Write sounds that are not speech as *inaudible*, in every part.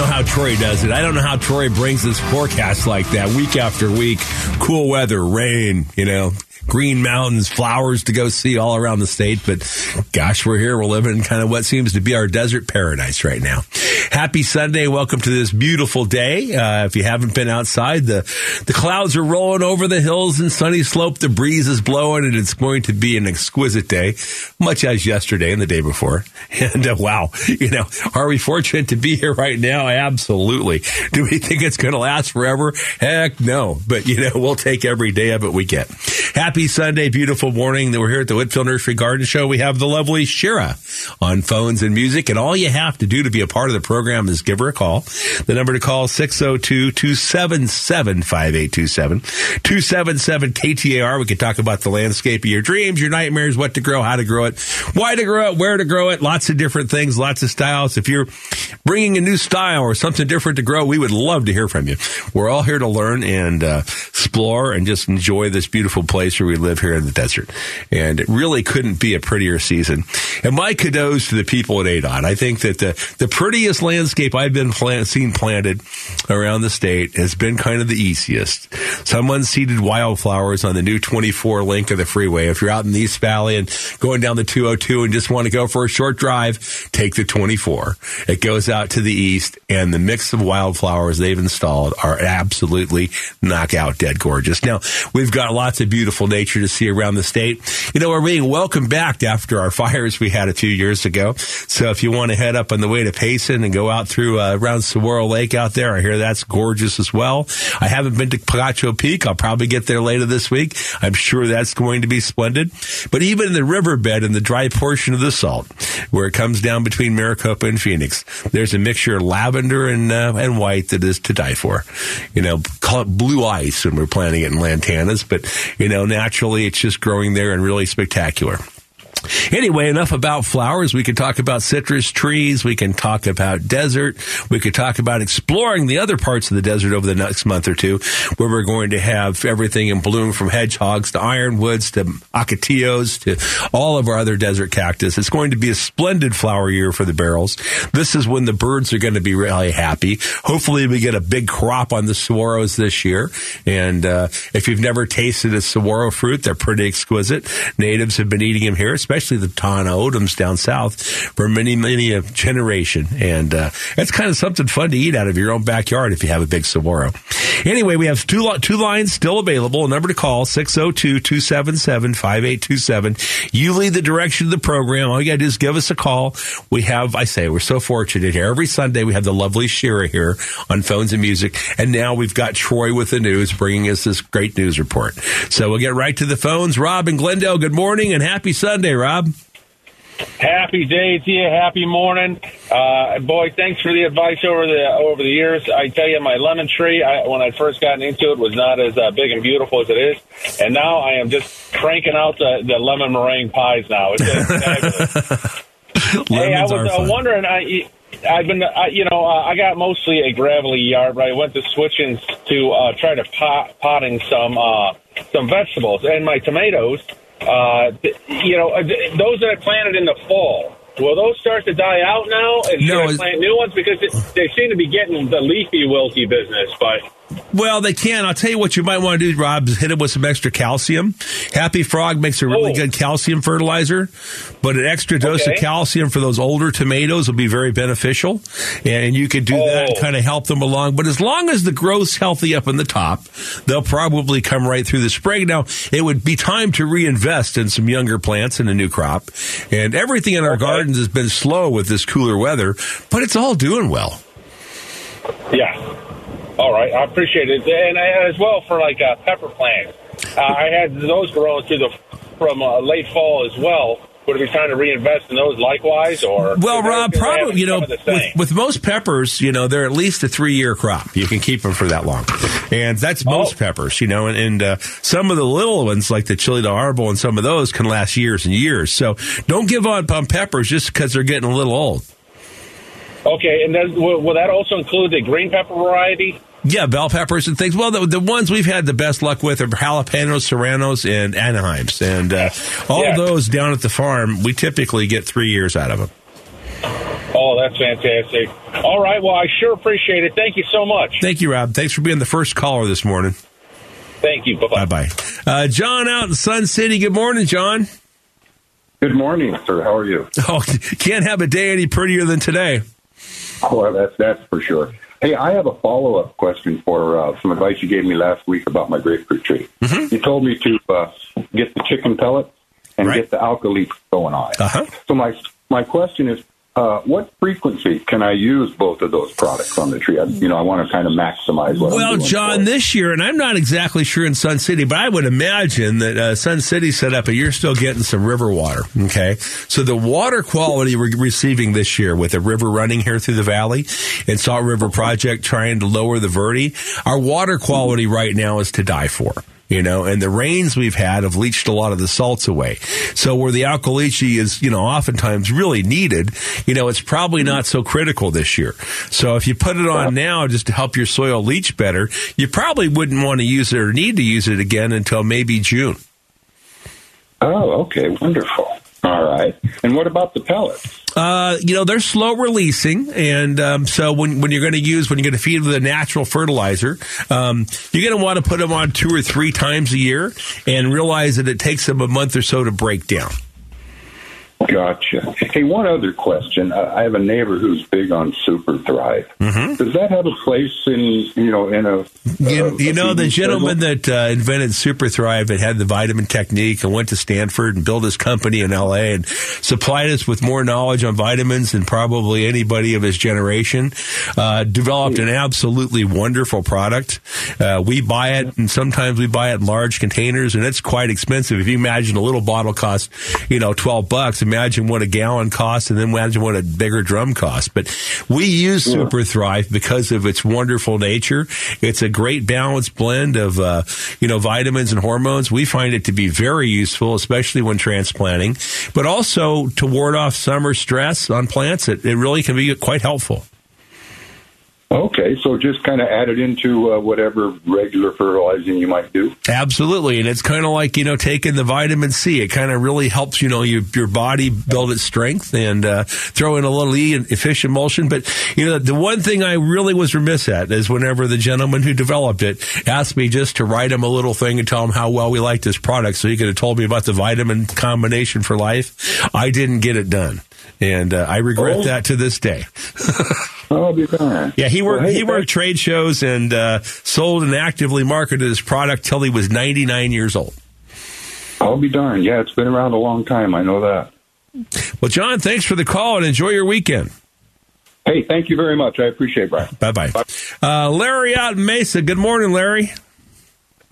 know how Troy does it. I don't know how Troy brings this forecast like that week after week. Cool weather, rain, you know, green mountains, flowers to go see all around the state. But gosh, we're here. We're living in kind of what seems to be our desert paradise right now. Happy Sunday. Welcome to this beautiful day. Uh, if you haven't been outside, the, the clouds are rolling over the hills and Sunnyslope. The breeze is blowing and it's going to be an exquisite day, much as yesterday and the day before. *laughs* And uh, wow, you know, are we fortunate to be here right now? Absolutely. *laughs* Do we think it's going to last forever? Heck no. But you know, we'll take every day of it we get. Happy Sunday, beautiful morning. We're here at the Whitfill Nursery Garden Show. We have the lovely Shira on phones and music. And all you have to do to be a part of the program is give her a call. The number to call 602-277-5827. 277 KTAR. We can talk about the landscape of your dreams, your nightmares, what to grow, how to grow it, why to grow it, where to grow it, lots of different things, lots of styles. If you're bringing a new style or something different to grow, we would love to hear from you. We're all here to learn and uh, explore and just enjoy this beautiful place where we live here in the desert. And it really couldn't be a prettier season. And my kudos to the people at ADOT. I think that the, the prettiest landscape I've been plant, seen planted around the state has been kind of the easiest. Some unseeded wildflowers on the new 24 link of the freeway. If you're out in the East Valley and going down the 202 and just want to go for a short drive, take the 24. It goes out to the east and the mix of wildflowers they've installed are absolutely knockout dead gorgeous. Now, we've got lots of beautiful nature to see around the state. You know, we're being welcomed back after our *laughs* fires we had a few years ago. So if you want to head up on the way to Payson and go out through uh, around Saguaro Lake out there, I hear that's gorgeous as well. I haven't been to Picacho Peak. I'll probably get there later this week. I'm sure that's going to be splendid. But even in the riverbed in the dry portion of the salt, where it comes down between Maricopa and Phoenix, there's a mixture of lavender and uh, and white that is to die for. You know, call it blue ice when we're planting it in lantanas, but you know, naturally it's just growing there and really spectacular. Anyway, enough about flowers. We could talk about citrus trees. We can talk about desert. We could talk about exploring the other parts of the desert over the next month or two, where we're going to have everything in bloom from hedgehogs to ironwoods to ocotillos to all of our other desert cactus. It's going to be a splendid flower year for the barrels. This is when the birds are going to be really happy. Hopefully, we get a big crop on the saguaros this year. And uh, if you've never tasted a saguaro fruit, they're pretty exquisite. Natives have been eating them here especially the Tohono O'odhams down south, for many, many a generation. And uh, kind of something fun to eat out of your own backyard if you have a big saguaro. Anyway, we have two, two lines still available. A number to call, 602-277-5827. You lead the direction of the program. All you got to do is give us a call. We have, I say, we're so fortunate here. Every Sunday we have the lovely Shira here on Phones and Music. And now we've got Troy with the news bringing us this great news report. So we'll get right to the phones. Rob and Glendale, good morning and happy Sunday, Rob. Happy day to you. Happy morning, uh, boy. Thanks for the advice over the over the years. I tell you, my lemon tree, I, when I first got into it, was not as uh, big and beautiful as it is, and now I am just cranking out the, the lemon meringue pies. Now it's fabulous. *laughs* hey, I was uh, wondering. I I've been, I, you know, uh, I got mostly a gravelly yard, but I went to switching to uh, try to pot, potting some uh, some vegetables and my tomatoes uh, you know, uh, those that I planted in the fall, will those start to die out now? And no, plant new ones because it, they seem to be getting the leafy wilty business, but well, they can. I'll tell you what you might want to do, Rob, is hit it with some extra calcium. Happy Frog makes a really oh. good calcium fertilizer, but an extra dose okay. of calcium for those older tomatoes will be very beneficial. And you could do oh. that and oh. kind of help them along. But as long as the growth's healthy up in the top, they'll probably come right through the spring. Now, it would be time to reinvest in some younger plants and a new crop. And everything in our okay. gardens has been slow with this cooler weather, but it's all doing well. Yeah. All right, I appreciate it, and as well for like uh, pepper plants. Uh, I had those growing through the from uh, late fall as well. would it be time to reinvest in those likewise? Or well, Rob, probably you know with, with, most peppers, you know they're at least a three year crop. You can keep them for that long, and that's most oh. peppers. You know, and, and uh, some of the little ones like the chili de arbol and some of those can last years and years. So don't give up on peppers just because they're getting a little old. Okay, and then will, will that also include the green pepper variety? Yeah, bell peppers and things. Well, the, the, ones we've had the best luck with are jalapenos, serranos, and Anaheims. And uh, all yeah. those down at the farm, we typically get three years out of them. Oh, that's fantastic. All right. Well, I sure appreciate it. Thank you so much. Thank you, Rob. Thanks for being the first caller this morning. Thank you. Bye-bye. Bye-bye. Uh, John out in Sun City. Good morning, John. Good morning, sir. How are you? *laughs* Oh, can't have a day any prettier than today. Oh, that's, that's for sure. Hey, I have a follow up question for uh, some advice you gave me last week about my grapefruit tree. Mm-hmm. You told me to uh, get the chicken pellets and right. get the alkali going on. Uh-huh. So my my question is, uh, what frequency can I use both of those products on the tree? I, you know, I want to kind of maximize what Well, John, this year, and I'm not exactly sure in Sun City, but I would imagine that uh, Sun City set up, but you're still getting some river water. Okay, so the water quality we're receiving this year with the river running here through the valley and Salt River Project trying to lower the Verde, our water quality right now is to die for you know, and the rains we've had have leached a lot of the salts away. So where the alkalinity is, you know, oftentimes really needed, you know, it's probably not so critical this year. So if you put it on now just to help your soil leach better, you probably wouldn't want to use it or need to use it again until maybe June. Oh, okay, wonderful. All right. And what about the pellets? Uh, you know, they're slow releasing. And um, so when, when you're going to use, when you're going to feed with a natural fertilizer, um, you're going to want to put them on two or three times a year and realize that it takes them a month or so to break down. Gotcha. Hey, one other question. I have a neighbor who's big on Super Thrive. Mm-hmm. Does that have a place in you know in a? You, uh, you know the gentleman that uh, invented Super Thrive that had the vitamin technique and went to Stanford and built his company in L.A. and supplied us with more knowledge on vitamins than probably anybody of his generation. Uh, developed an absolutely wonderful product. Uh, we buy it, and sometimes we buy it in large containers, and it's quite expensive. If you imagine a little bottle costs, you know, twelve bucks imagine what a gallon costs and then imagine what a bigger drum costs. But we use yeah. Super Thrive because of its wonderful nature. It's a great balanced blend of, uh, you know, vitamins and hormones. We find it to be very useful, especially when transplanting, but also to ward off summer stress on plants. It, it really can be quite helpful. Okay, so just kind of add it into uh, whatever regular fertilizing you might do. Absolutely, and it's kind of like you know taking the vitamin C. It kind of really helps you know your your body build its strength and uh, throw in a little E and fish emulsion. But you know the one thing I really was remiss at is whenever the gentleman who developed it asked me just to write him a little thing and tell him how well we liked his product, so he could have told me about the vitamin combination for life. I didn't get it done, and uh, I regret oh. that to this day. *laughs* I'll be darned. Yeah, he worked. Well, hey, he worked trade shows and uh, sold and actively marketed his product till he was 99 years old. I'll be darned. Yeah, it's been around a long time. I know that. Well, John, thanks for the call and enjoy your weekend. Hey, thank you very much. I appreciate it, Brian. Bye bye. Uh, Larry out in Mesa. Good morning, Larry.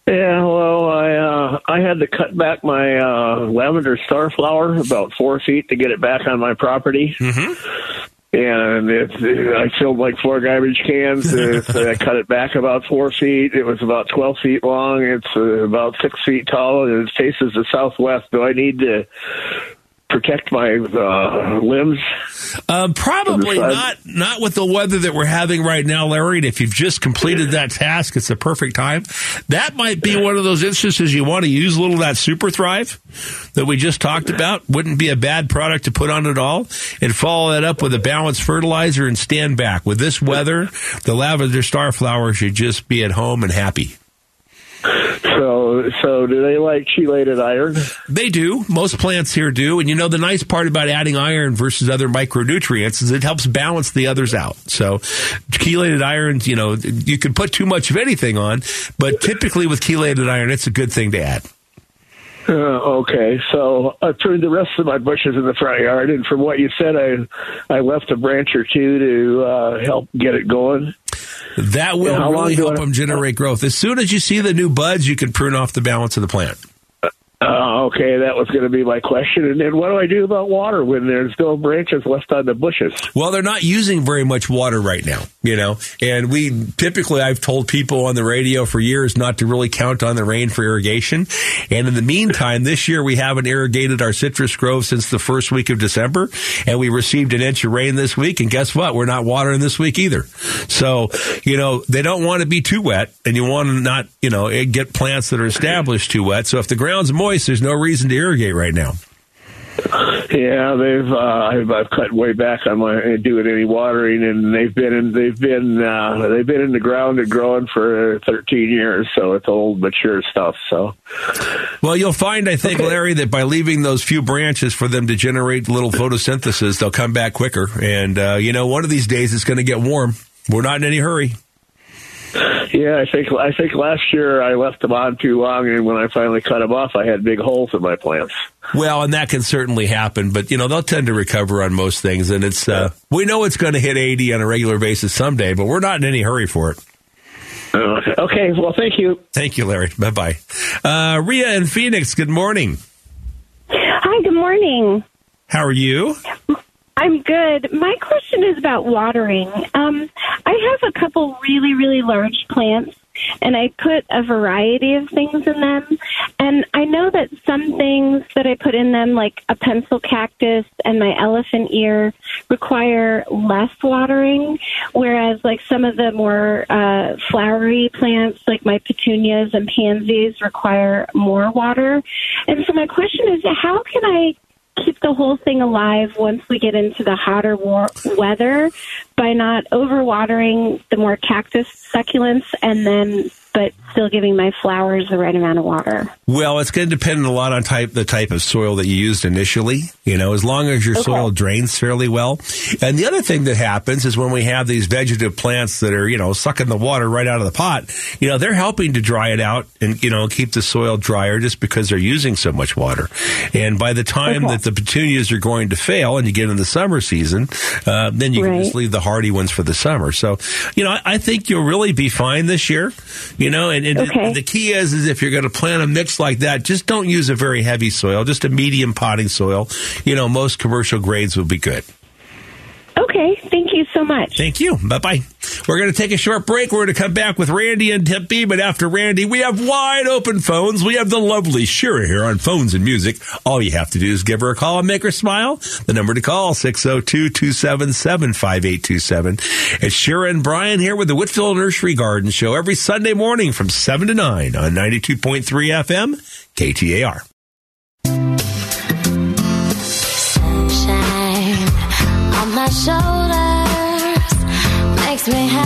Yeah, hello. I uh, I had to cut back my uh, lavender starflower about four feet to get it back on my property. Mm-hmm and it, I filled like four garbage cans. *laughs* I cut it back about four feet. It was about twelve feet long. It's uh, about six feet tall, and it faces the southwest. Do I need to protect my uh, limbs? Um, probably not. Not with the weather that we're having right now, Larry. And if you've just completed that task, it's the perfect time. That might be one of those instances you want to use a little of that Super Thrive that we just talked about. Wouldn't be a bad product to put on it all, and follow that up with a balanced fertilizer and stand back. With this weather, the lavender starflower should just be at home and happy. So, so do they like chelated iron? They do. Most plants here do. And you know, the nice part about adding iron versus other micronutrients is it helps balance the others out. So, chelated iron, you know, you can put too much of anything on, but typically with chelated iron, it's a good thing to add. Uh, okay, so I pruned the rest of my bushes in the front yard, and from what you said, I I left a branch or two to uh, help get it going. That will really help them generate growth. As soon as you see the new buds, you can prune off the balance of the plant. Uh, Okay, that was going to be my question. And then what do I do about water when there's no branches left on the bushes? Well, they're not using very much water right now, you know, and we typically, I've told people on the radio for years not to really count on the rain for irrigation. And in the meantime, this year we haven't irrigated our citrus grove since the first week of December, and we received an inch of rain this week. And guess what? We're not watering this week either. So, you know, they don't want to be too wet, and you want to not, you know, get plants that are established too wet. So if the ground's moist, there's no reason to irrigate right now. Yeah, they've uh, I've, I've cut way back on my doing any watering, and they've been in they've been uh, they've been in the ground and growing for 13 years, so it's old mature stuff. So, well, you'll find I think okay. Larry that by leaving those few branches for them to generate little photosynthesis, they'll come back quicker. And uh, you know, one of these days it's going to get warm. We're not in any hurry. Yeah, I think I think last year I left them on too long, and when I finally cut them off, I had big holes in my plants. Well, and that can certainly happen, but you know they'll tend to recover on most things, and it's uh, we know it's going to hit eighty on a regular basis someday, but we're not in any hurry for it. Uh, okay, well, thank you. Thank you, Larry. Bye bye. Uh, Ria and Phoenix. Good morning. Hi. Good morning. How are you? I'm good. My question is about watering. Um, I have a couple really, really large plants, and I put a variety of things in them. And I know that some things that I put in them, like a pencil cactus and my elephant ear, require less watering, whereas like some of the more uh, flowery plants, like my petunias and pansies, require more water. And so my question is, how can I keep the whole thing alive once we get into the hotter war- weather by not overwatering the more cactus succulents and then but still giving my flowers the right amount of water. Well, it's going to depend a lot on type the type of soil that you used initially. You know, as long as your okay. soil drains fairly well. And the other thing that happens is when we have these vegetative plants that are you know sucking the water right out of the pot, you know, they're helping to dry it out and you know keep the soil drier just because they're using so much water. And by the time okay. that the petunias are going to fail and you get in the summer season, uh, then you right. can just leave the hardy ones for the summer. So, you know, I, I think you'll really be fine this year. You know, and, and okay. the key is is if you're going to plant a mix like that, just don't use a very heavy soil, just a medium potting soil. You know, most commercial grades will be good. Okay, thank you so much. Thank you. Bye bye. We're going to take a short break. We're going to come back with Randy and Tempe, but after Randy, we have wide open phones. We have the lovely Shira here on phones and music. All you have to do is give her a call and make her smile. The number to call 602-277-5827. It's Shira and Brian here with the Whitfill Nursery Garden Show every Sunday morning from 7 to 9 on 92.3 FM KTAR. Makes me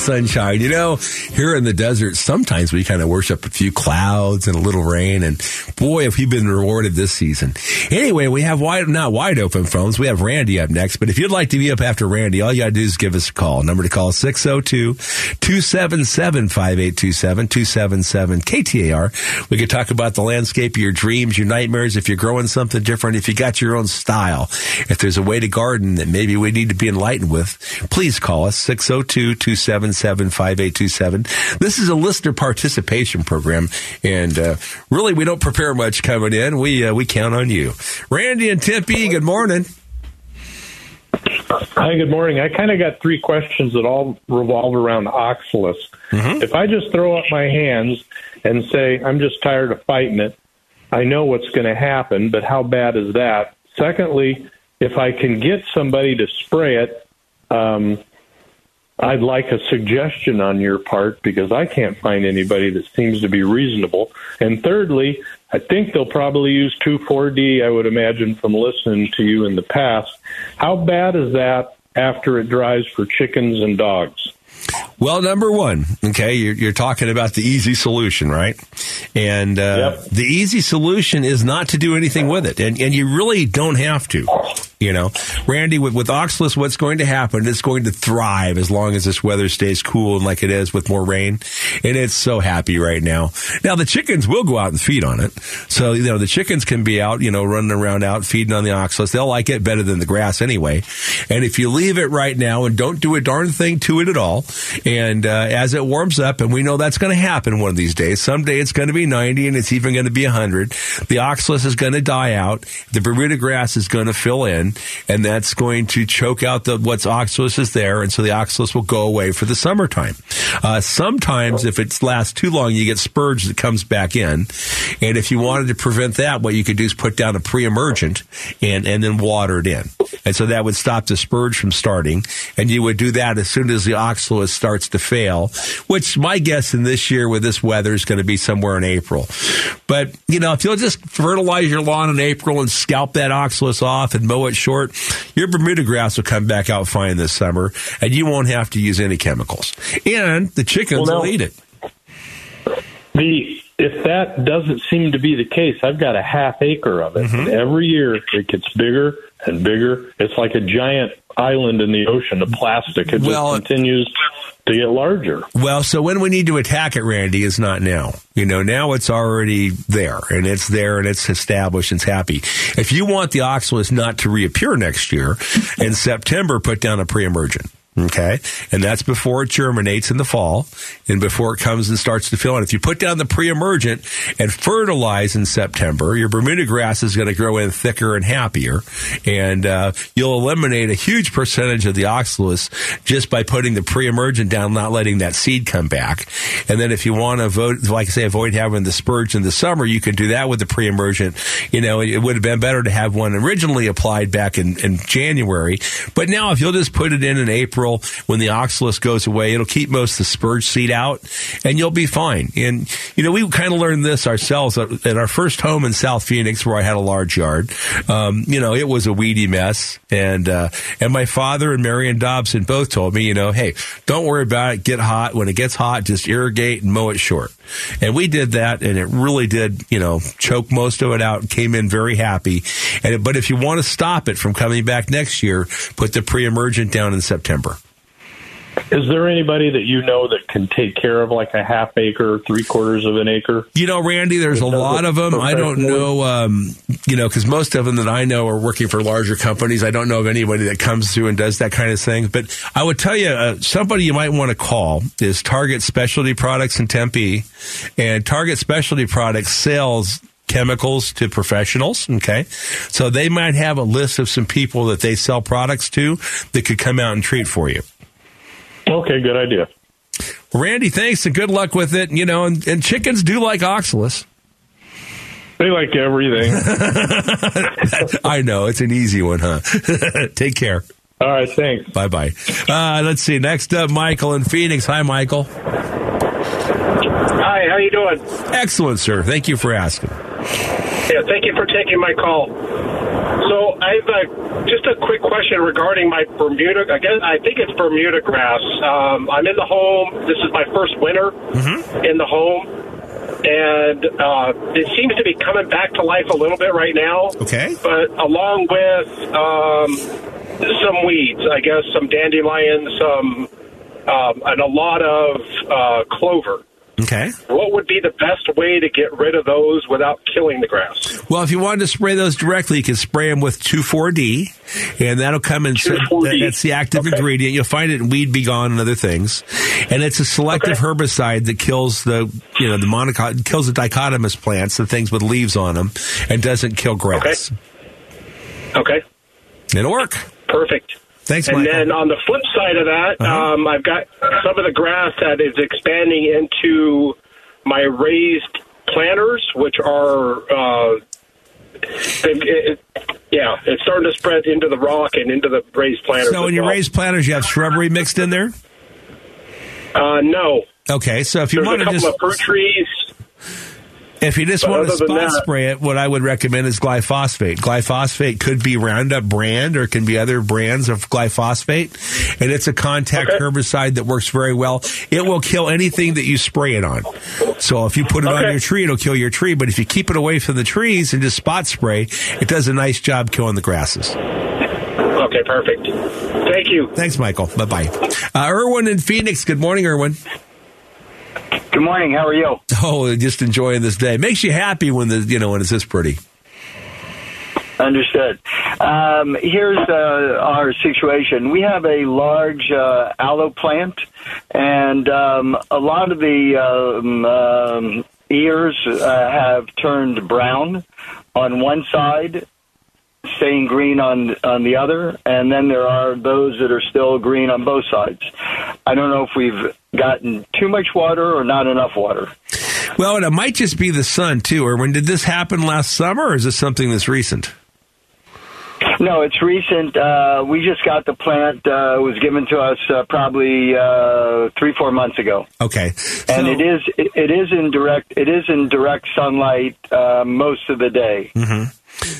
sunshine. You know, here in the desert, sometimes we kind of worship a few clouds and a little rain, and boy, have we been rewarded this season. Anyway, we have wide, not wide open phones. We have Randy up next, but if you'd like to be up after Randy, all you gotta do is give us a call. Number to call 602-277-5827, 277 KTAR. We could talk about the landscape your dreams, your nightmares, if you're growing something different, if you got your own style, if there's a way to garden that maybe we need to be enlightened with, please call us 602-277-5827. This is a listener participation program, and uh, really we don't prepare much coming in. We uh, we count on you. Randy and Tempe, good morning. Hi, good morning. I kind of got three questions that all revolve around Oxalis. Mm-hmm. If I just throw up my hands and say, I'm just tired of fighting it, I know what's going to happen, but how bad is that? Secondly, if I can get somebody to spray it, um, I'd like a suggestion on your part because I can't find anybody that seems to be reasonable. And thirdly, I think they'll probably use 2,4-D, I would imagine, from listening to you in the past. How bad is that after it dries for chickens and dogs? Well, number one, okay, you're, you're talking about the easy solution, right? And uh, Yep. the easy solution is not to do anything with it, and and you really don't have to. You know, Randy, with, with Oxalis, what's going to happen? It's going to thrive as long as this weather stays cool and like it is with more rain, and it's so happy right now. Now the chickens will go out and feed on it, so you know the chickens can be out, you know, running around out feeding on the Oxalis. They'll like it better than the grass anyway. And if you leave it right now and don't do a darn thing to it at all, and uh, as it warms up, and we know that's going to happen one of these days. Someday it's going to be 90 and it's even going to be 100. The oxalis is going to die out. The Bermuda grass is going to fill in, and that's going to choke out the what's oxalis is there, and so the oxalis will go away for the summertime. Uh, sometimes, if it lasts too long, you get spurge that comes back in, and if you wanted to prevent that, what you could do is put down a pre-emergent and and then water it in, and so that would stop the spurge from starting, and you would do that as soon as the oxalis starts to fail, which my guess in this year with this weather is going to be somewhere in April. But, you know, if you'll just fertilize your lawn in April and scalp that oxalis off and mow it short, your Bermuda grass will come back out fine this summer and you won't have to use any chemicals. And the chickens Well, now- will eat it. The if that doesn't seem to be the case, I've got a half acre of it. Mm-hmm. And every year it gets bigger and bigger. It's like a giant island in the ocean of plastic. It Well- just continues to get larger. Well, so when we need to attack it, Randy, is not now. You know, now it's already there and it's there and it's established and it's happy. If you want the oxalis not to reappear next year, in *laughs* September, put down a pre-emergent. Okay. And that's before it germinates in the fall and before it comes and starts to fill in. If you put down the pre-emergent and fertilize in September, your Bermuda grass is going to grow in thicker and happier. And, uh, you'll eliminate a huge percentage of the oxalis just by putting the pre-emergent down, not letting that seed come back. And then if you want to vote, like I say, avoid having the spurge in the summer, you can do that with the pre-emergent. You know, it would have been better to have one originally applied back in, in January. But now if you'll just put it in in April when the oxalis goes away, it'll keep most of the spurge seed out and you'll be fine. And, you know, we kind of learned this ourselves at, at our first home in South Phoenix where I had a large yard. Um, you know, it was a weedy mess. And, uh, and my father and Marion Dobson both told me, you know, hey, don't worry about it. Get hot. When it gets hot, just irrigate and mow it short. And we did that and it really did, you know, choke most of it out came in very happy. And, but if you want to stop it from coming back next year, put the pre-emergent down in September. Is there anybody that you know that can take care of like a half acre, three quarters of an acre? You know, Randy, there's a lot of them. I don't know, um, you know, because most of them that I know are working for larger companies. I don't know of anybody that comes through and does that kind of thing. But I would tell you, uh, somebody you might want to call is Target Specialty Products in Tempe. And Target Specialty Products sells chemicals to professionals. Okay. So they might have a list of some people that they sell products to that could come out and treat for you. Okay, good idea. Randy, thanks and good luck with it. You know, and, and chickens do like oxalis. They like everything. *laughs* I know it's an easy one, huh? *laughs* Take care. All right, thanks. Bye bye. Uh, let's see. Next up, Michael in Phoenix. Hi, Michael. Hi, how you doing? Excellent, sir. Thank you for asking. Yeah, thank you for taking my call. So I've uh, just a quick question regarding my Bermuda. I guess I think it's Bermuda grass. Um, I'm in the home. This is my first winter in the home, and uh, it seems to be coming back to life a little bit right now. Okay. But along with um, some weeds, I guess some dandelions, some um, and a lot of uh, clover. Okay. What would be the best way to get rid of those without killing the grass? Well, if you wanted to spray those directly, you can spray them with 2,4-D, and that'll come in. 2,4-D. That's the active Okay. ingredient. You'll find it in Weed B Gon and other things. And it's a selective Okay. herbicide that kills the, you know, the monocot, kills the dichotomous plants, the things with leaves on them, and doesn't kill grass. Okay. Okay, It'll work. perfect. Thanks, and Michael. then on the flip side of that, Uh-huh. um, I've got some of the grass that is expanding into my raised planters, which are, uh, it, it, yeah, it's starting to spread into the rock and into the raised planters. so in your well. raised planters, you have shrubbery mixed in there? uh, no, Okay, so if you there's want to couple just of fruit trees. If you just But want to spot that- spray it, what I would recommend is glyphosate. Glyphosate could be Roundup brand or it can be other brands of glyphosate. And it's a contact Okay. herbicide that works very well. It will kill anything that you spray it on. So if you put it on your tree, it'll kill your tree. But if you keep it away from the trees and just spot spray, it does a nice job killing the grasses. Okay, perfect. Thank you. Thanks, Michael. Bye bye. Uh, Erwin in Phoenix. Good morning, Erwin. Good morning. How are you? Oh, just enjoying this day. Makes you happy when the, you know, when it's this pretty. Understood. Um, here's uh, our situation. We have a large uh, aloe plant, and um, a lot of the um, um, ears uh, have turned brown on one side, staying green on on the other, and then there are those that are still green on both sides. I don't know if we've gotten too much water or not enough water. Well, and it might just be the sun too. Or when did this happen last summer, or is this something that's recent? No, it's recent. Uh, we just got the plant. Uh, it was given to us uh, probably uh, three, four months ago, Okay, and it is it, it is in direct it is in direct sunlight uh, most of the day.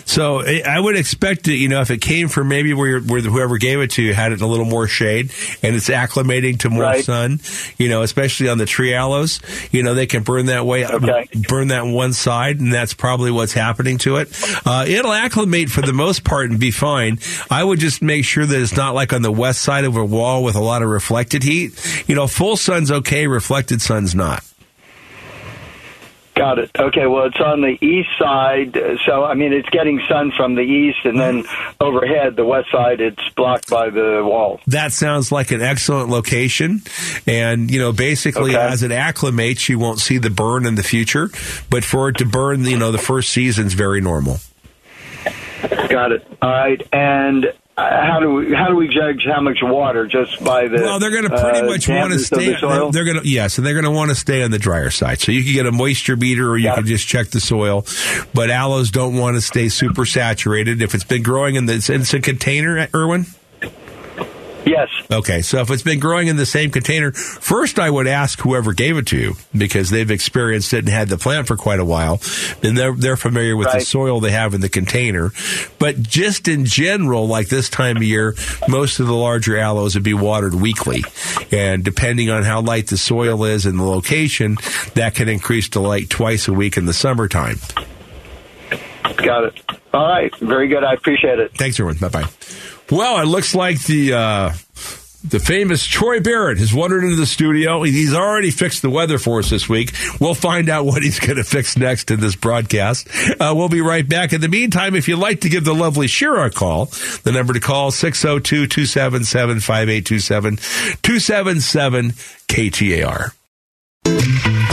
So I I would expect that you know if it came from maybe where where whoever gave it to you had it in a little more shade and it's acclimating to more Right. sun, you know, especially on the tree aloes, you know, they can burn that way, Okay. burn that one side, and that's probably what's happening to it. Uh, it'll acclimate for the most part and be fine. I would just make sure that it's not like on the west side of a wall with a lot of reflected heat. You know, full sun's okay, reflected sun's not. Got it. Okay. Well, it's on the east side, uh, so I mean it's getting sun from the east, and then overhead, the west side, it's blocked by the wall. That sounds like an excellent location. And, you know, basically Okay. as it acclimates, you won't see the burn in the future. But for it to burn, you know, the first season's very normal. Got it. All right. And how do we how do we judge how much water just by the? Well, they're going to pretty uh, much want to stay. the? They're going to yes, and they're going to want to stay on the drier side. So you can get a moisture meter, or you Got can just check the soil. But aloes don't want to stay super saturated. If it's been growing in the it's a container, Irwin. Yes. Okay, so if it's been growing in the same container, first I would ask whoever gave it to you because they've experienced it and had the plant for quite a while, and they're they're familiar with the soil they have in the container. But just in general, like this time of year, most of the larger aloes would be watered weekly, and depending on how light the soil is and the location, that can increase to like twice a week in the summertime. Got it. All right. Very good. I appreciate it. Thanks, everyone. Bye bye. Well, it looks like the uh, the famous Troy Barrett has wandered into the studio. He's already fixed the weather for us this week. We'll find out what he's going to fix next in this broadcast. Uh, we'll be right back. In the meantime, if you'd like to give the lovely Shira a call, the number to call 602 277 5827 277 KTAR.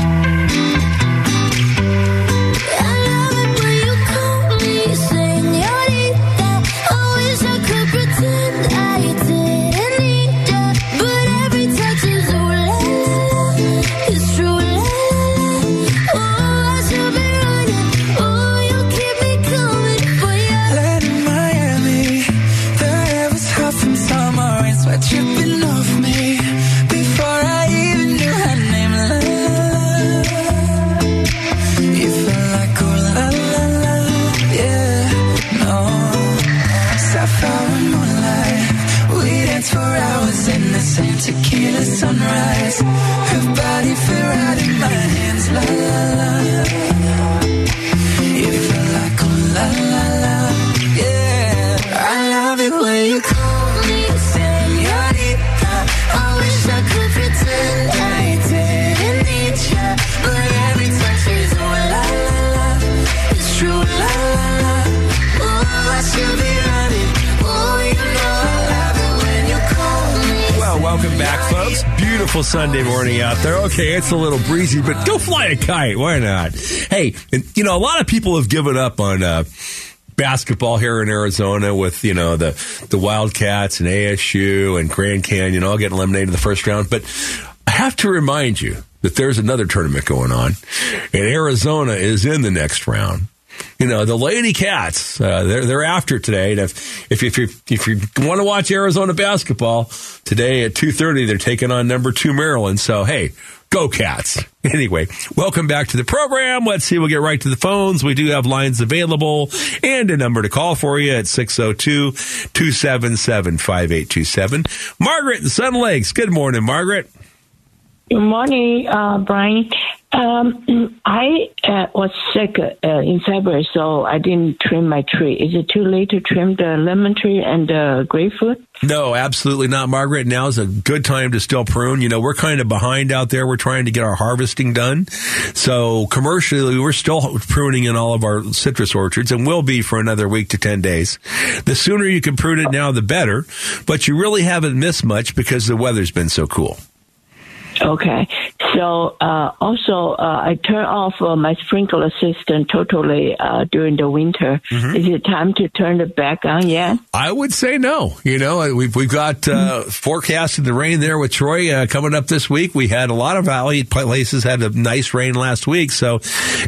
Okay, it's a little breezy, but go fly a kite. Why not? Hey, and, you know, a lot of people have given up on uh, basketball here in Arizona with, you know, the, the Wildcats and ASU and Grand Canyon all getting eliminated in the first round. But I have to remind you that there's another tournament going on, and Arizona is in the next round you know, the Lady Cats, uh, they're, they're after today. And if, if, if, you, if you want to watch Arizona basketball today at 2.30, they're taking on number two Maryland. So, hey, go Cats. *laughs* Anyway, welcome back to the program. Let's see, we'll get right to the phones. We do have lines available and a number to call for you at 602-277-5827. Margaret in Sun Lakes. Good morning, Margaret. Good morning, uh, Brian. Um, I uh, was sick uh, in February, so I didn't trim my tree. Is it too late to trim the lemon tree and the grapefruit? No, absolutely not, Margaret. Now is a good time to still prune. You know, we're kind of behind out there. We're trying to get our harvesting done. So commercially, we're still pruning in all of our citrus orchards and will be for another week to 10 days. The sooner you can prune it now, the better. But you really haven't missed much because the weather's been so cool. Okay. So uh, also, uh, I turn off uh, my sprinkler system totally uh, during the winter. Mhm. Is it time to turn it back on yet? I would say no. You know, we've we've got uh, forecasted the rain there with Troy uh, coming up this week. We had a lot of valley places had a nice rain last week, so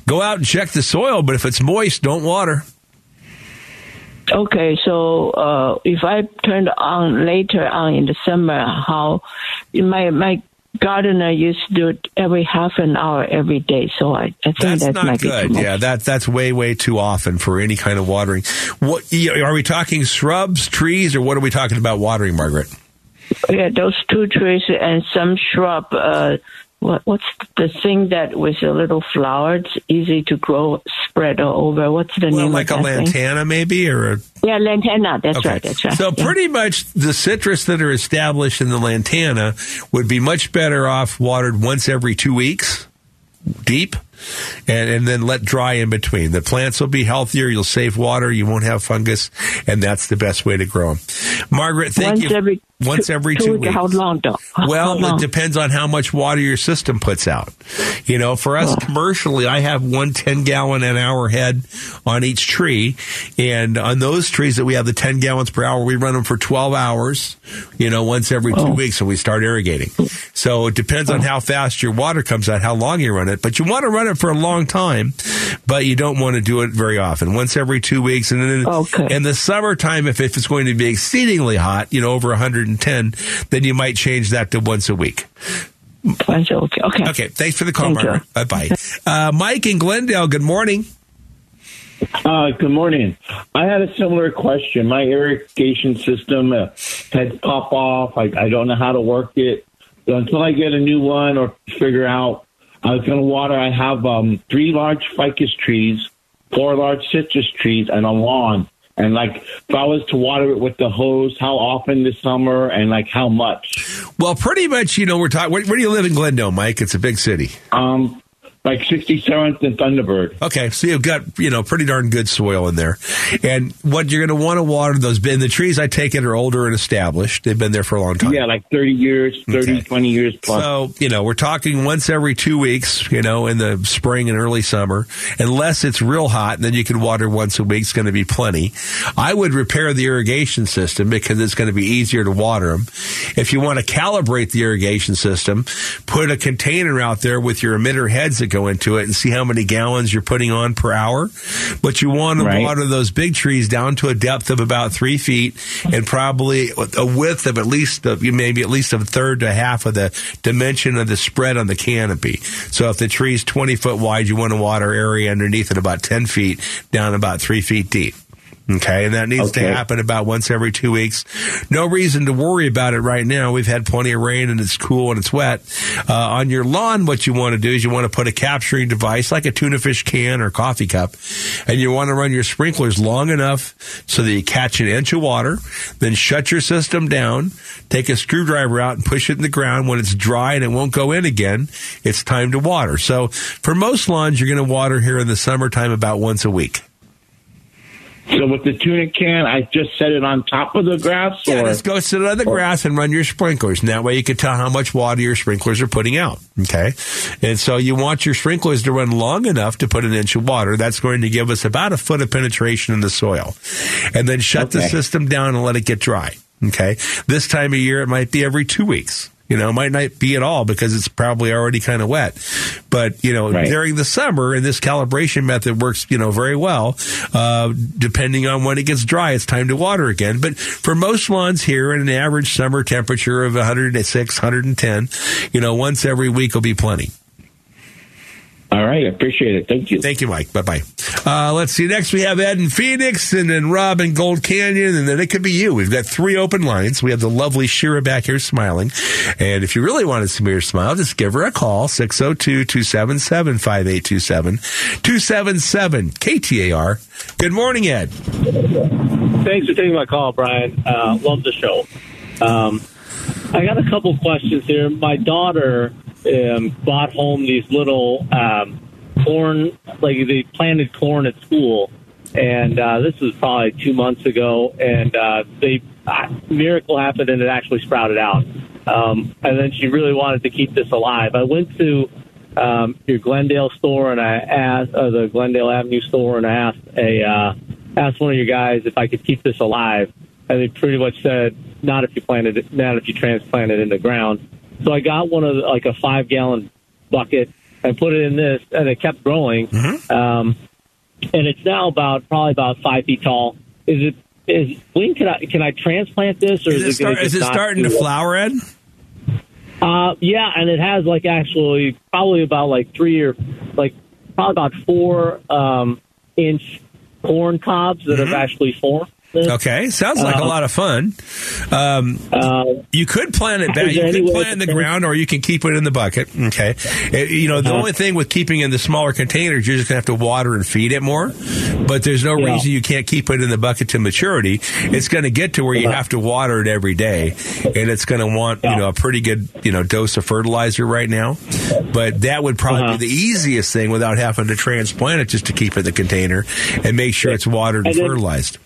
go out and check the soil. But if it's moist, don't water. Okay, so uh, if I turn on later on in the summer, how my my gardener used to do it every half an hour every day. So I, I think That's that not good. Yeah, that that's way way too often for any kind of watering. What are we talking shrubs, trees, or what are we talking about watering, Margaret? Yeah, those two trees and some shrub. Uh, what, what's the thing that with a little flower? It's easy to grow, spread all over. What's the Well, name like a of thing? lantana, maybe, or a Yeah, lantana. That's Okay. right. That's right. So yeah. pretty much the citrus that are established in the lantana would be much better off watered once every two weeks, deep, and, and then let dry in between. The plants will be healthier. You'll save water. You won't have fungus, and that's the best way to grow them. Margaret, thank once you. every once every two weeks. How long though? *laughs* Well, long? it depends on how much water your system puts out. You know, for us commercially, I have one 10 gallon an hour head on each tree. And on those trees that we have the 10 gallons per hour, we run them for 12 hours, you know, once every two oh. weeks and we start irrigating. So it depends on oh. how fast your water comes out, how long you run it. But you want to run it for a long time, but you don't want to do it very often. Once every two weeks. And then in the summertime, if, if it's going to be exceedingly hot, you know, over 110, then you might change that to once a week. Once a week. Okay. Okay. Thanks for the call, Thank you. Bye bye. Uh, Mike in Glendale, good morning. Uh, good morning. I had a similar question. My irrigation system uh, had pop off. I, I don't know how to work it. So until I get a new one or figure out, I was going to water. I have um, three large ficus trees, four large citrus trees, and a lawn. And like, if I was to water it with the hose, how often this summer, and like how much? Well, pretty much, you know, we're talking. Where, where do you live in Glendale, Mike? It's a big city. Um, like 67th and Thunderbird. Okay, so you've got you know pretty darn good soil in there, and what you're going to want to water those. And the trees I take it are older and established. They've been there for a long time. Yeah, like 30 years, 30, 20 years plus. So, you know, we're talking once every two weeks, you know, in the spring and early summer. Unless it's real hot, and then you can water once a week. It's going to be plenty. I would repair the irrigation system because it's going to be easier to water them. If you want to calibrate the irrigation system, put a container out there with your emitter heads that go into it and see how many gallons you're putting on per hour. But you want to Right. water those big trees down to a depth of about three feet and probably a width of at least of, maybe at least a third to half of the dimension of the spread on the canopy. So if the tree's 20 foot wide, you want to water area underneath it about 10 feet down about three feet deep. Okay, and that needs to happen about once every two weeks. No reason to worry about it right now. We've had plenty of rain and it's cool and it's wet. Uh, on your lawn, what you want to do is you want to put a capturing device like a tuna fish can or coffee cup, and you want to run your sprinklers long enough so that you catch an inch of water, then shut your system down, take a screwdriver out and push it in the ground. When it's dry and it won't go in again, it's time to water. So for most lawns, you're going to water here in the summertime about once a week. So with the tuna can, I just set it on top of the grass. Yeah, or, just go sit on the grass and run your sprinklers. And that way you can tell how much water your sprinklers are putting out. Okay. And so you want your sprinklers to run long enough to put an inch of water. That's going to give us about a foot of penetration in the soil. And then shut the system down and let it get dry. Okay. This time of year, it might be every two weeks. You know, it might not be at all because it's probably already kind of wet. But, you know, Right. during the summer, and this calibration method works, you know, very well, uh, depending on when it gets dry, it's time to water again. But for most lawns here, in an average summer temperature of 106, 110, you know, once every week will be plenty. All right, I appreciate it. Thank you. Thank you, Mike. Bye bye. Uh, let's see. Next, we have Ed in Phoenix, and then Rob in Gold Canyon, and then it could be you. We've got three open lines. We have the lovely Shira back here smiling. And if you really want to see her smile, just give her a call 602 277 5827 277 KTAR. Good morning, Ed. Thanks for taking my call, Brian. Uh, love the show. Um, I got a couple questions here. My daughter um, brought home these little um, corn, like they planted corn at school, and uh, this was probably two months ago, and uh, they uh, miracle happened and it actually sprouted out. Um, and then she really wanted to keep this alive. I went to um, your Glendale store and I asked, uh, the Glendale Avenue store, and I asked a uh, asked one of your guys if I could keep this alive, and they pretty much said not if you planted it, not if you transplant it in the ground. So I got one of the, like a five gallon bucket and put it in this, and it kept growing. Um, and it's now about probably about five feet tall. Is it? Is when can I can I transplant this or Is is, it, start, is it starting to flower, Ed? Uh, yeah, and it has like actually probably about like three or like probably about four um, inch corn cobs that have actually formed. Okay, sounds like a Uh, lot of fun. Um, you could plant it back. You could plant in the ground, or you can keep it in the bucket. Okay, It- you know the Uh-huh. only thing with keeping in the smaller containers, you're just gonna have to water and feed it more. But there's no Yeah. reason you can't keep it in the bucket to maturity. It's going to get to where you Uh-huh. have to water it every day, and it's going to want you know a pretty good you know dose of fertilizer right now. But that would probably Uh-huh. be the easiest thing without having to transplant it, just to keep it in the container and make sure it's watered and And then- fertilized.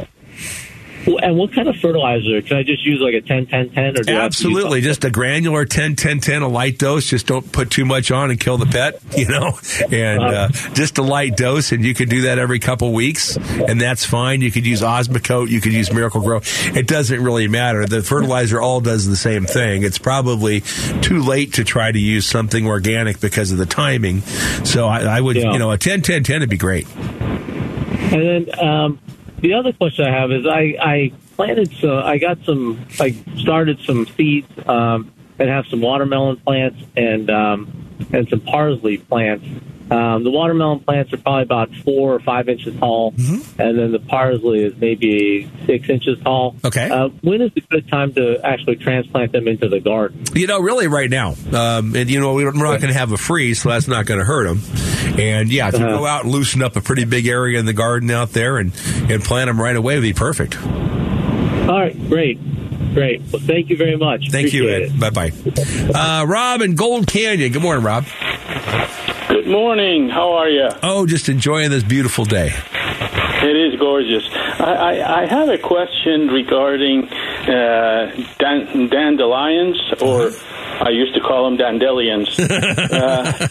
And what kind of fertilizer? Can I just use like a 10 10 10 or do I have to use Absolutely, just a granular 10 10 10, a light dose. Just don't put too much on and kill the pet, *laughs* you know. And uh, just a light dose, and you can do that every couple weeks, and that's fine. You could use Osmocote, you could use Miracle-Gro. It doesn't really matter. The fertilizer all does the same thing. It's probably too late to try to use something organic because of the timing. So I, I would, Yeah. you know, a 10 10 10 would be great. And then um, the other question I have is I, I planted some, I got some, I started some seeds um, and have some watermelon plants and um, and some parsley plants. Um, the watermelon plants are probably about four or five inches tall, Mm-hmm. and then the parsley is maybe six inches tall. Okay. Uh, when is a good time to actually transplant them into the garden? You know, really, right now, um, and you know, we're not going to have a freeze, so that's not going to hurt them. And yeah, if you Uh-huh. go out and loosen up a pretty big area in the garden out there and and plant them right away, would be perfect. All right, great, great. Well, thank you very much. Thank you, Appreciate Ed. Bye bye. Uh, Rob in Gold Canyon. Good morning, Rob. Good morning. How are you? Oh, just enjoying this beautiful day. It is gorgeous. I, I, I have a question regarding uh, dan- dandelions, or I used to call them dandelions. *laughs* uh, *laughs*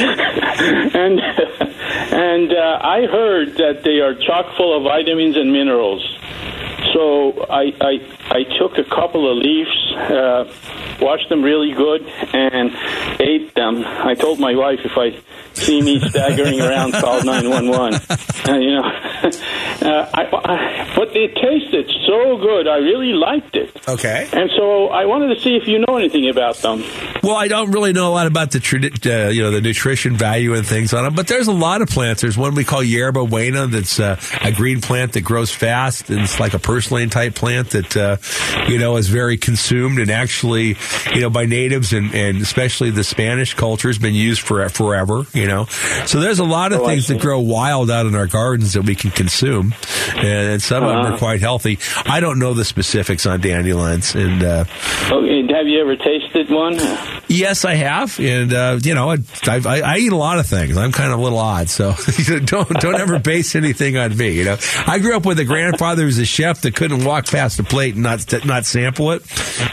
and and uh, I heard that they are chock full of vitamins and minerals. So I, I I took a couple of leaves, uh, washed them really good, and ate them. I told my wife if I see me staggering around, call nine one one. You know, *laughs* uh, I, I, but it tasted so good. I really liked it. Okay. And so I wanted to see if you know anything about them. Well, I don't really know a lot about the uh, you know the nutrition value and things on them, but there's a lot of plants. There's one we call yerba buena that's uh, a green plant that grows fast, and it's like a purslane type plant that uh, you know, is very consumed and actually, you know, by natives and, and especially the Spanish culture has been used for forever, you know. So there's a lot of Oh, things that grow wild out in our gardens that we can consume, and, and some of them Uh-huh. are quite healthy. I don't know the specifics on dandelions, and uh, Okay, have you ever tasted one? yes, I have, and uh, you know, I, I, I eat a lot of things. I'm kind of a little odd, so *laughs* don't don't ever base anything on me. You know, I grew up with a grandfather who was a chef that couldn't walk past a plate and not not sample it,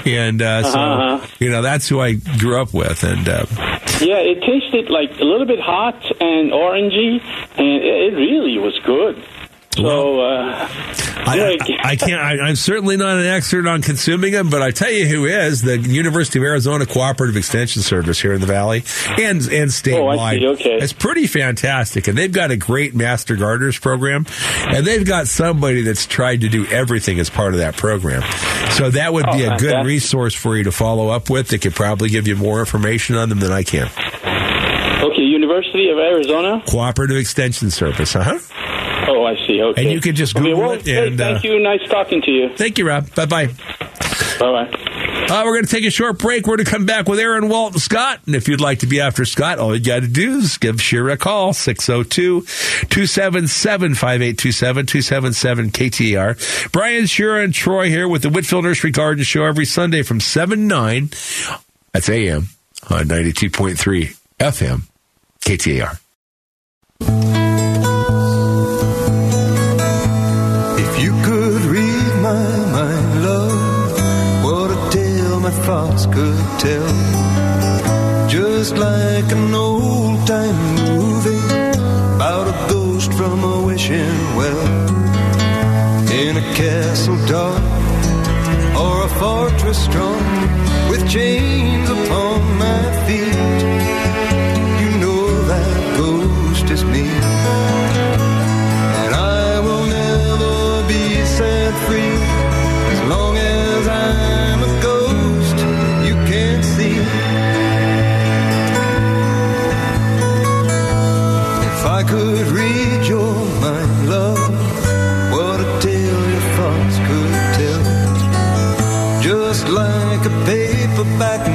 and uh, so Uh-huh. you know that's who I grew up with, and. Uh, Yeah, it tasted like a little bit hot and orangey, and it really was good. So, uh, I, I, I can't. I, I'm certainly not an expert on consuming them, but I tell you who is the University of Arizona Cooperative Extension Service here in the Valley and and statewide. Oh, I see. Okay. It's pretty fantastic, and they've got a great Master Gardeners program, and they've got somebody that's tried to do everything as part of that program. So that would be Oh, a good resource for you to follow up with. That could probably give you more information on them than I can. okay, University of Arizona. Cooperative Extension Service, uh huh. Oh, I see. Okay, And you can just okay, Google well, it hey, and, thank uh, you. Nice talking to you. Thank you, Rob. Bye bye. Bye bye. Uh, we're going to take a short break. We're going to come back with Aaron, Walt, and Scott. And if you'd like to be after Scott, all you got to do is give Shira a call, 602-277-5827, 277-KTAR. Brian, Shira, and Troy here with the Whitfill Nursery Garden Show every Sunday from 7 to 9. That's AM on 92.3 FM, KTAR. Could tell. Just like an old time movie about a ghost from a wishing well. In a castle dark or a fortress strong with chains upon my feet. Paperback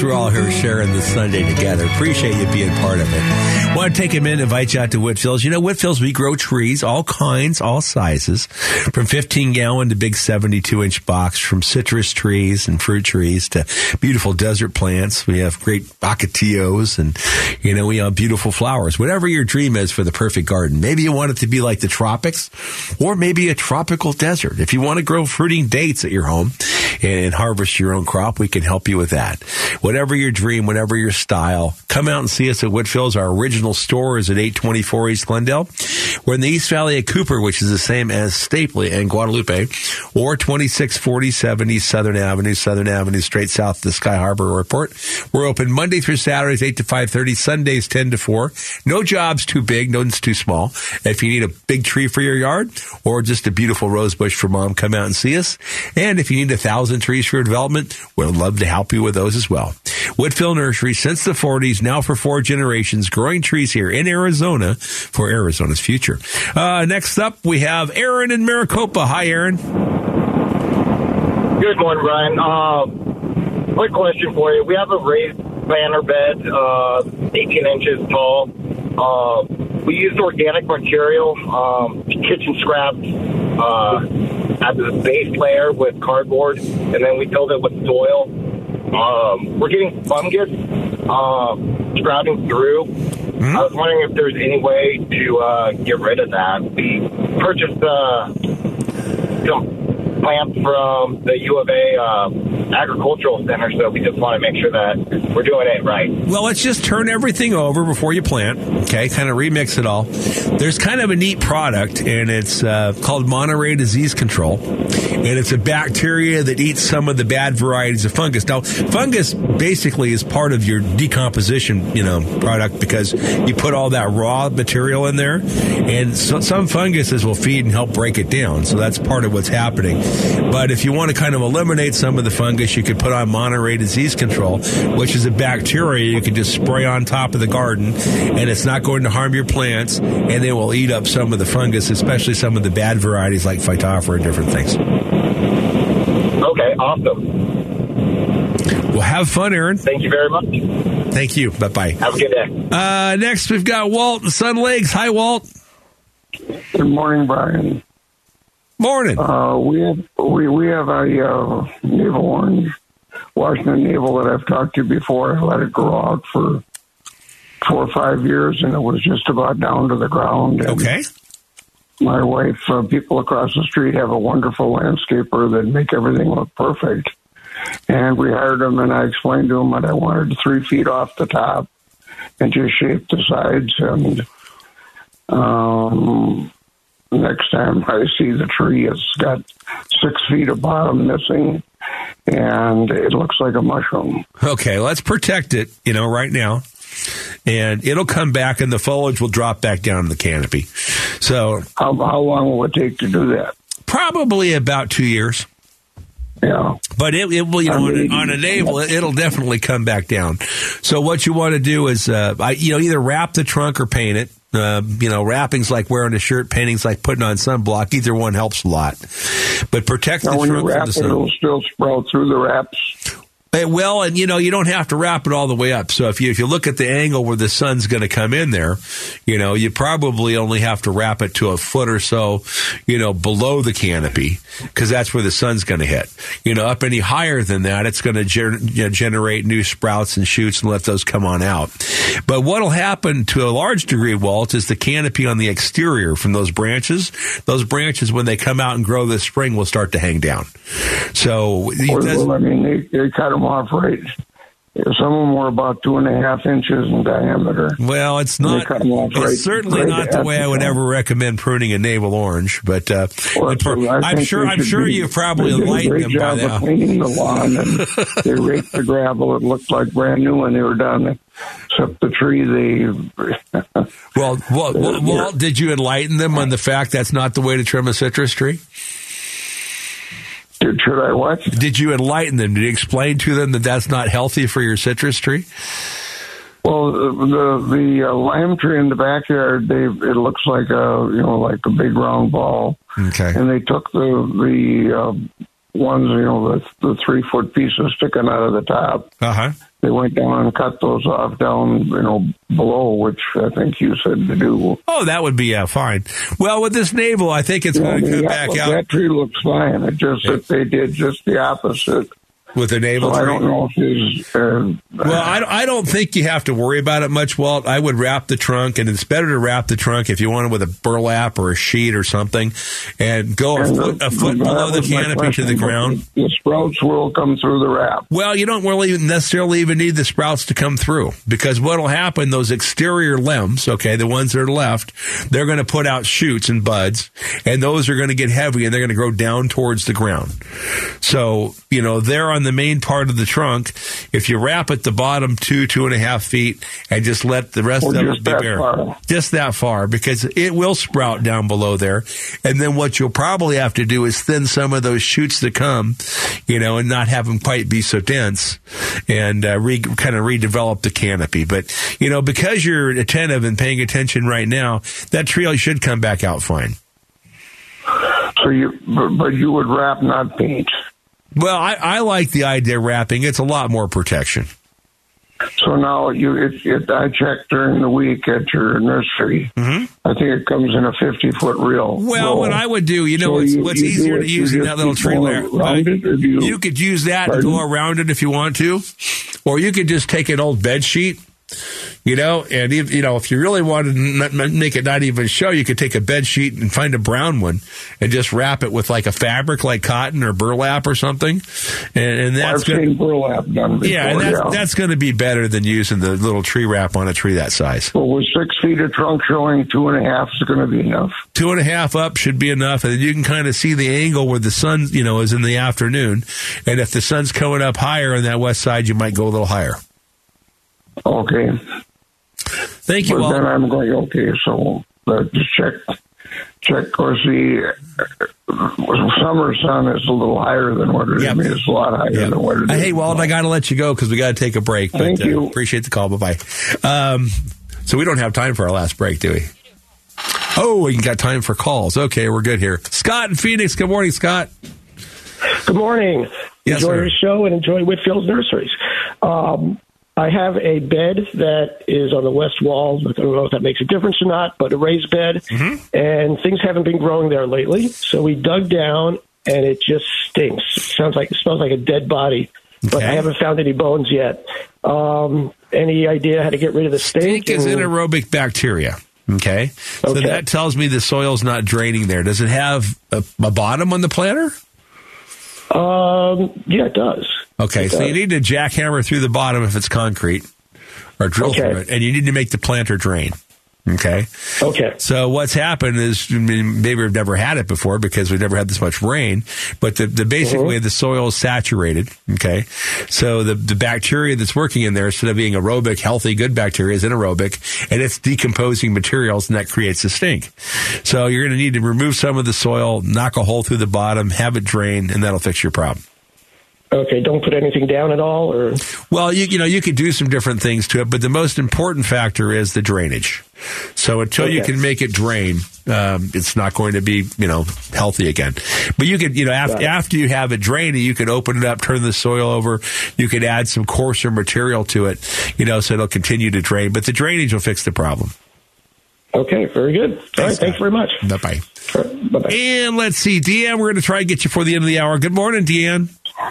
we're all here sharing this Sunday together. Appreciate you being part of it. Want to take a minute and invite you out to Whitfills. You know, Whitfills, we grow trees, all kinds, all sizes, from 15 gallon to big 72 inch box, from citrus trees and fruit trees to beautiful desert plants. We have great ocotillos and, you know, we have beautiful flowers. Whatever your dream is for the perfect garden. Maybe you want it to be like the tropics or maybe a tropical desert. If you want to grow fruiting dates at your home and harvest your own crop, we can help you with that. Whatever your dream, whatever your style, come out and see us at Whitfills. Our original store is at 824 East Glendale. We're in the East Valley at Cooper, which is the same as Stapley and Guadalupe, or 2647 East Southern Avenue, Southern Avenue, straight south the Sky Harbor Airport. We're open Monday through Saturdays, 8 to 5.30, Sundays, 10 to 4. No job's too big, no one's too small. If you need a big tree for your yard or just a beautiful rose bush for mom, come out and see us. And if you need a thousand trees for your development, we'd love to help you with those as well. Whitfill Nursery, since the 40s, now for four generations, growing trees here in Arizona for Arizona's future. Uh, next up, we have Aaron in Maricopa. Hi, Aaron. Good morning, Brian. Uh, quick question for you. We have a raised planter bed, uh, 18 inches tall. Uh, we used organic material, um, kitchen scraps, uh, at the base layer with cardboard, and then we filled it with soil. Um, we're getting fungus uh, sprouting through. I was wondering if there's any way to uh, get rid of that. We purchased uh, some plants from the U of A uh, agricultural center, so we just want to make sure that we're doing it right. Well, let's just turn everything over before you plant. Okay, kind of remix it all. There's kind of a neat product, and it's uh, called Monterey Disease Control, and it's a bacteria that eats some of the bad varieties of fungus. Now, fungus basically is part of your decomposition, you know, product because you put all that raw material in there, and so, some funguses will feed and help break it down. So that's part of what's happening. But if you want to kind of eliminate some of the fungus, you could put on Monterey Disease Control, which is a bacteria you can just spray on top of the garden, and it's not going to harm your plants, and it will eat up some of the fungus, especially some of the bad varieties like Phytophthora and different things. Okay, awesome. Well, have fun, Aaron. Thank you very much. Thank you. Bye bye. Have a good day. Uh, next, we've got Walt in Sun Lakes. Hi, Walt. Good morning, Brian. Morning. Uh, we have we we have a uh, navel orange, Washington navel that I've talked to before. I let it grow out for four or five years, and it was just about down to the ground. And Okay. My wife, uh, people across the street have a wonderful landscaper that make everything look perfect. And we hired him, and I explained to him that I wanted three feet off the top and just shape the sides. And um, next time I see the tree, it's got six feet of bottom missing, and it looks like a mushroom. Okay, let's protect it, you know, right now. And it'll come back and the foliage will drop back down in the canopy. So, how, how long will it take to do that? Probably about two years. Yeah. But it, it will, you know, I on, mean- on a navel, it'll definitely come back down. So what you want to do is, uh, I, you know, either wrap the trunk or paint it. Uh, you know, wrapping's like wearing a shirt, painting's like putting on sunblock. Either one helps a lot. But protect Now, the when you trunk from the sun. it'll still sprout through the wraps. Eh, well, and you know, you don't have to wrap it all the way up. So if you if you look at the angle where the sun's going to come in there, you know, you probably only have to wrap it to a foot or so, you know, below the canopy because that's where the sun's going to hit. You know, up any higher than that, it's going to ger- you know, generate new sprouts and shoots and let those come on out. But what'll happen to a large degree, Walt, is the canopy on the exterior from those branches. Those branches, when they come out and grow this spring, will start to hang down. So it Well, I mean, they, they cut off right. Some of them were about two and a half inches in diameter. Well, it's not. cut 'em off It's right- certainly right not the way I would ever recommend pruning a navel orange. But, uh, Well, per- I'm sure. I'm sure be- you've probably enlightened them by now. cleaning the lawn, and *laughs* they raked the gravel. It looked like brand new when they were done. Except the tree, they *laughs* Well, Walt, Walt, Walt, did you enlighten them on the fact that's not the way to trim a citrus tree? Did, should I what? Did you enlighten them? Did you explain to them that that's not healthy for your citrus tree? Well, the the uh, lime tree in the backyard, they it looks like a you know like a big round ball. Okay. And they took the the uh, ones you know the the three foot pieces sticking out of the top. Uh huh. They went down and cut those off down you know below, which I think you said to do. Oh, that would be uh, fine. Well, with this navel, I think it's Yeah, going to come that, back out that tree looks fine. It just that they did just the opposite. With the navel So I don't know if his. Uh, Well, I, don't- I don't think you have to worry about it much, Walt. I would wrap the trunk, and it's better to wrap the trunk if you want it with a burlap or a sheet or something, and go a and foot, a foot below the canopy to the ground. The sprouts will come through the wrap. Well, you don't really necessarily even need the sprouts to come through because what'll happen, those exterior limbs, okay, the ones that are left, they're going to put out shoots and buds, and those are going to get heavy and they're going to grow down towards the ground. So, you know, they're on the main part of the trunk. If you wrap at the bottom two, two and a half feet and just let the rest Or of it be bare. far. Just that far because it will sprout down below there. And then what you'll probably have to do is thin some of those shoots that come, you know, and not have them quite be so dense and uh, re- kind of redevelop the canopy. But, you know, because you're attentive and paying attention right now, that tree should come back out fine. So you, but you would wrap, not paint. Well, I, I like the idea of wrapping. It's a lot more protection. So now you, it, it, I checked during the week at your nursery. Mm-hmm. I think it comes in a fifty foot reel. Well, roll. what I would do, you know, So what's, you- what's you easier to use just that little tree layer. around it, or do you- you could use that Pardon? and go around it if you want to, or you could just take an old bed sheet. You know, and if, you know, if you really wanted to make it not even show, you could take a bed sheet and find a brown one and just wrap it with like a fabric, like cotton or burlap or something, and, and that's seen burlap done before. yeah, and that's, yeah. that's going to be better than using the little tree wrap on a tree that size. Well, with six feet of trunk showing, two and a half is going to be enough. Two and a half up should be enough, and you can kind of see the angle where the sun, you know, is in the afternoon. And if the sun's coming up higher on that west side, you might go a little higher. Okay. Thank you. But Walt. then I'm going, okay, so let's check, check, or see. the uh, summer sun is a little higher than what it is. I mean, it's a lot higher than what it is. Uh, Hey, Walt, I got to let you go because we got to take a break. But, Thank uh, you. appreciate the call. Bye bye. Um, so we don't have time for our last break, do we? Oh, we got time for calls. Okay, we're good here. Scott in Phoenix. Good morning, Scott. Good morning. Yes, enjoy sir. your show and enjoy Whitfill Nurseries. Um, I have a bed that is on the west wall. I don't know if that makes a difference or not, but a raised bed, Mm-hmm. and things haven't been growing there lately. So we dug down, and it just stinks. It sounds like it smells like a dead body. But I haven't found any bones yet. Um, any idea how to get rid of the stink? Stink is and- anaerobic bacteria. Okay. So that tells me the soil's not draining there. Does it have a, a bottom on the planter? Um, yeah, it does. Okay, It so does. you need to jackhammer through the bottom if it's concrete, or drill through it, and you need to make the planter drain. Okay. Okay. So what's happened is I mean, maybe we've never had it before because we've never had this much rain, but the, the basic Mm-hmm. the soil is saturated. Okay. So the, the bacteria that's working in there, instead of being aerobic, healthy, good bacteria, is anaerobic and it's decomposing materials and that creates a stink. So you're going to need to remove some of the soil, knock a hole through the bottom, have it drain, and that'll fix your problem. Okay, don't put anything down at all, or Well, you you know you could do some different things to it, but the most important factor is the drainage. So until you can make it drain, um, it's not going to be you know healthy again. But you could you know after after you have it drained, you can open it up, turn the soil over. You could add some coarser material to it, you know, so it'll continue to drain. But the drainage will fix the problem. okay, very good. All right, thanks very much. Bye bye. Bye-bye. And let's see, Deanne, we're going to try and get you for the end of the hour. Good morning, Deanne.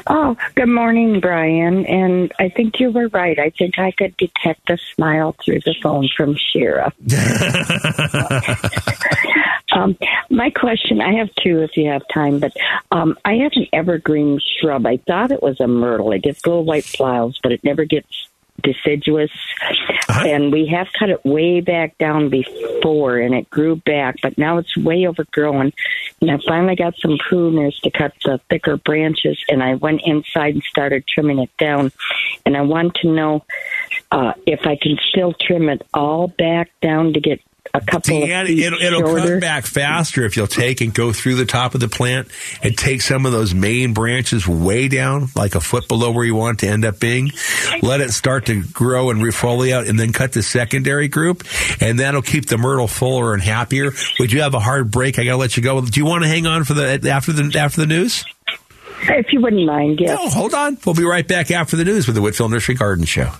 Oh, good morning, Brian. And I think you were right. I think I could detect a smile through the phone from Shira. *laughs* um, my question I have two if you have time, but um, I have an evergreen shrub. I thought it was a myrtle. It gets little white flowers, but it never gets deciduous. And we have cut it way back down before, and it grew back, but now it's way overgrown. And I finally got some pruners to cut the thicker branches, and I went inside and started trimming it down. And I want to know uh, if I can still trim it all back down to get a couple Deanne, of it'll, it'll shorter. come back faster if you'll take and go through the top of the plant and take some of those main branches way down, like a foot below where you want it to end up being. Let it start to grow and refoliate, and then cut the secondary group, and that'll keep the myrtle fuller and happier. Would you have a hard break? I got to let you go. Do you want to hang on for the after the after the news? If you wouldn't mind, yes. No, hold on. We'll be right back after the news with the Whitfill Nursery Garden Show.